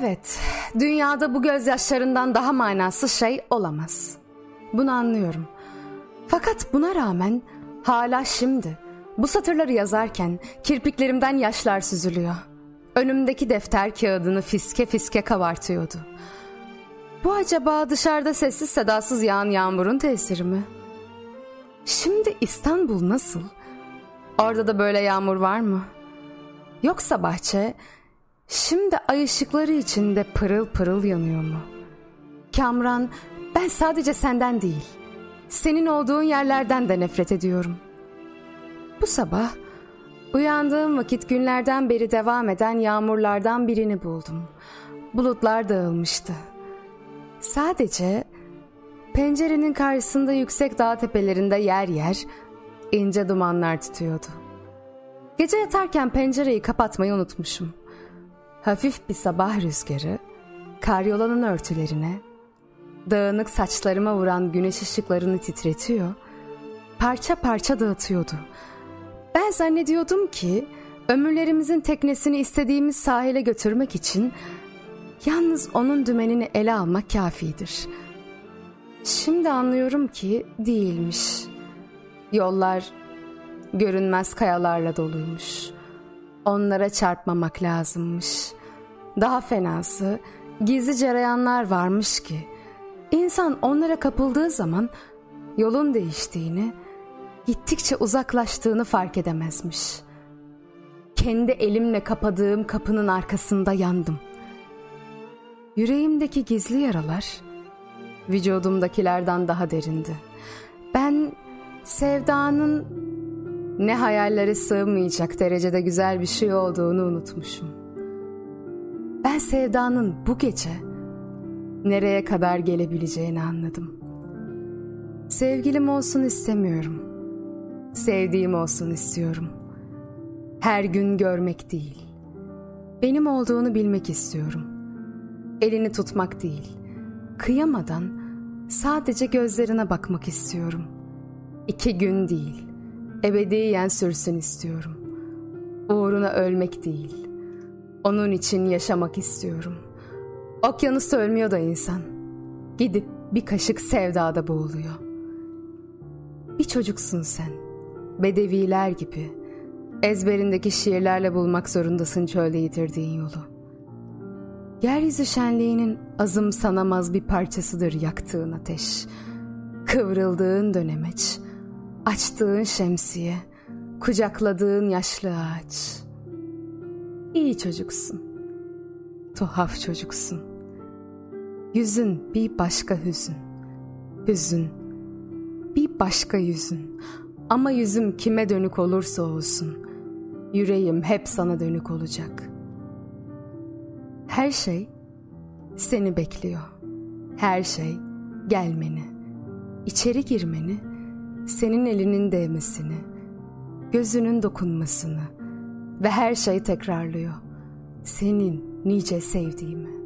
Evet, dünyada bu gözyaşlarından daha manasız şey olamaz. Bunu anlıyorum. Fakat buna rağmen hala şimdi bu satırları yazarken kirpiklerimden yaşlar süzülüyor. Önümdeki defter kağıdını fiske fiske kabartıyordu. Bu acaba dışarıda sessiz sedasız yağan yağmurun tesiri mi? Şimdi İstanbul nasıl? Orada da böyle yağmur var mı? Yoksa bahçe şimdi ay ışıkları içinde pırıl pırıl yanıyor mu? Kamran ben sadece senden değil, senin olduğun yerlerden de nefret ediyorum. Bu sabah uyandığım vakit günlerden beri devam eden yağmurlardan birini buldum. Bulutlar dağılmıştı. Sadece pencerenin karşısında yüksek dağ tepelerinde yer yer ince dumanlar tutuyordu. Gece yatarken pencereyi kapatmayı unutmuşum. Hafif bir sabah rüzgarı karyolanın örtülerine dağınık saçlarıma vuran güneş ışıklarını titretiyor, parça parça dağıtıyordu. Ben zannediyordum ki ömürlerimizin teknesini istediğimiz sahile götürmek için yalnız onun dümenini ele almak kafidir. Şimdi anlıyorum ki değilmiş. Yollar görünmez kayalarla doluymuş. Onlara çarpmamak lazımmış. Daha fenası gizli cereyanlar varmış ki İnsan onlara kapıldığı zaman yolun değiştiğini, gittikçe uzaklaştığını fark edemezmiş. Kendi elimle kapadığım kapının arkasında yandım. Yüreğimdeki gizli yaralar vücudumdakilerden daha derindi. Ben sevdanın ne hayallere sığmayacak derecede güzel bir şey olduğunu unutmuşum. Ben sevdanın bu gece nereye kadar gelebileceğini anladım. Sevgilim olsun istemiyorum. Sevdiğim olsun istiyorum. Her gün görmek değil. Benim olduğunu bilmek istiyorum. Elini tutmak değil. Kıyamadan sadece gözlerine bakmak istiyorum. İki gün değil. Ebediyen sürsün istiyorum. Uğruna ölmek değil. Onun için yaşamak istiyorum.'' Okyanusta ölmüyor da insan. Gidip bir kaşık sevdada boğuluyor. Bir çocuksun sen. Bedeviler gibi. Ezberindeki şiirlerle bulmak zorundasın çölde yitirdiğin yolu. Yeryüzü şenliğinin azım sanamaz bir parçasıdır yaktığın ateş. Kıvrıldığın dönemeç, açtığın şemsiye, kucakladığın yaşlı ağaç. İyi çocuksun. Tuhaf çocuksun. Yüzün bir başka hüzün. Hüzün. Bir başka yüzün. Ama yüzüm kime dönük olursa olsun. Yüreğim hep sana dönük olacak. Her şey seni bekliyor. Her şey gelmeni, içeri girmeni, senin elinin değmesini, gözünün dokunmasını ve her şey tekrarlıyor. Senin nice sevdiğimi.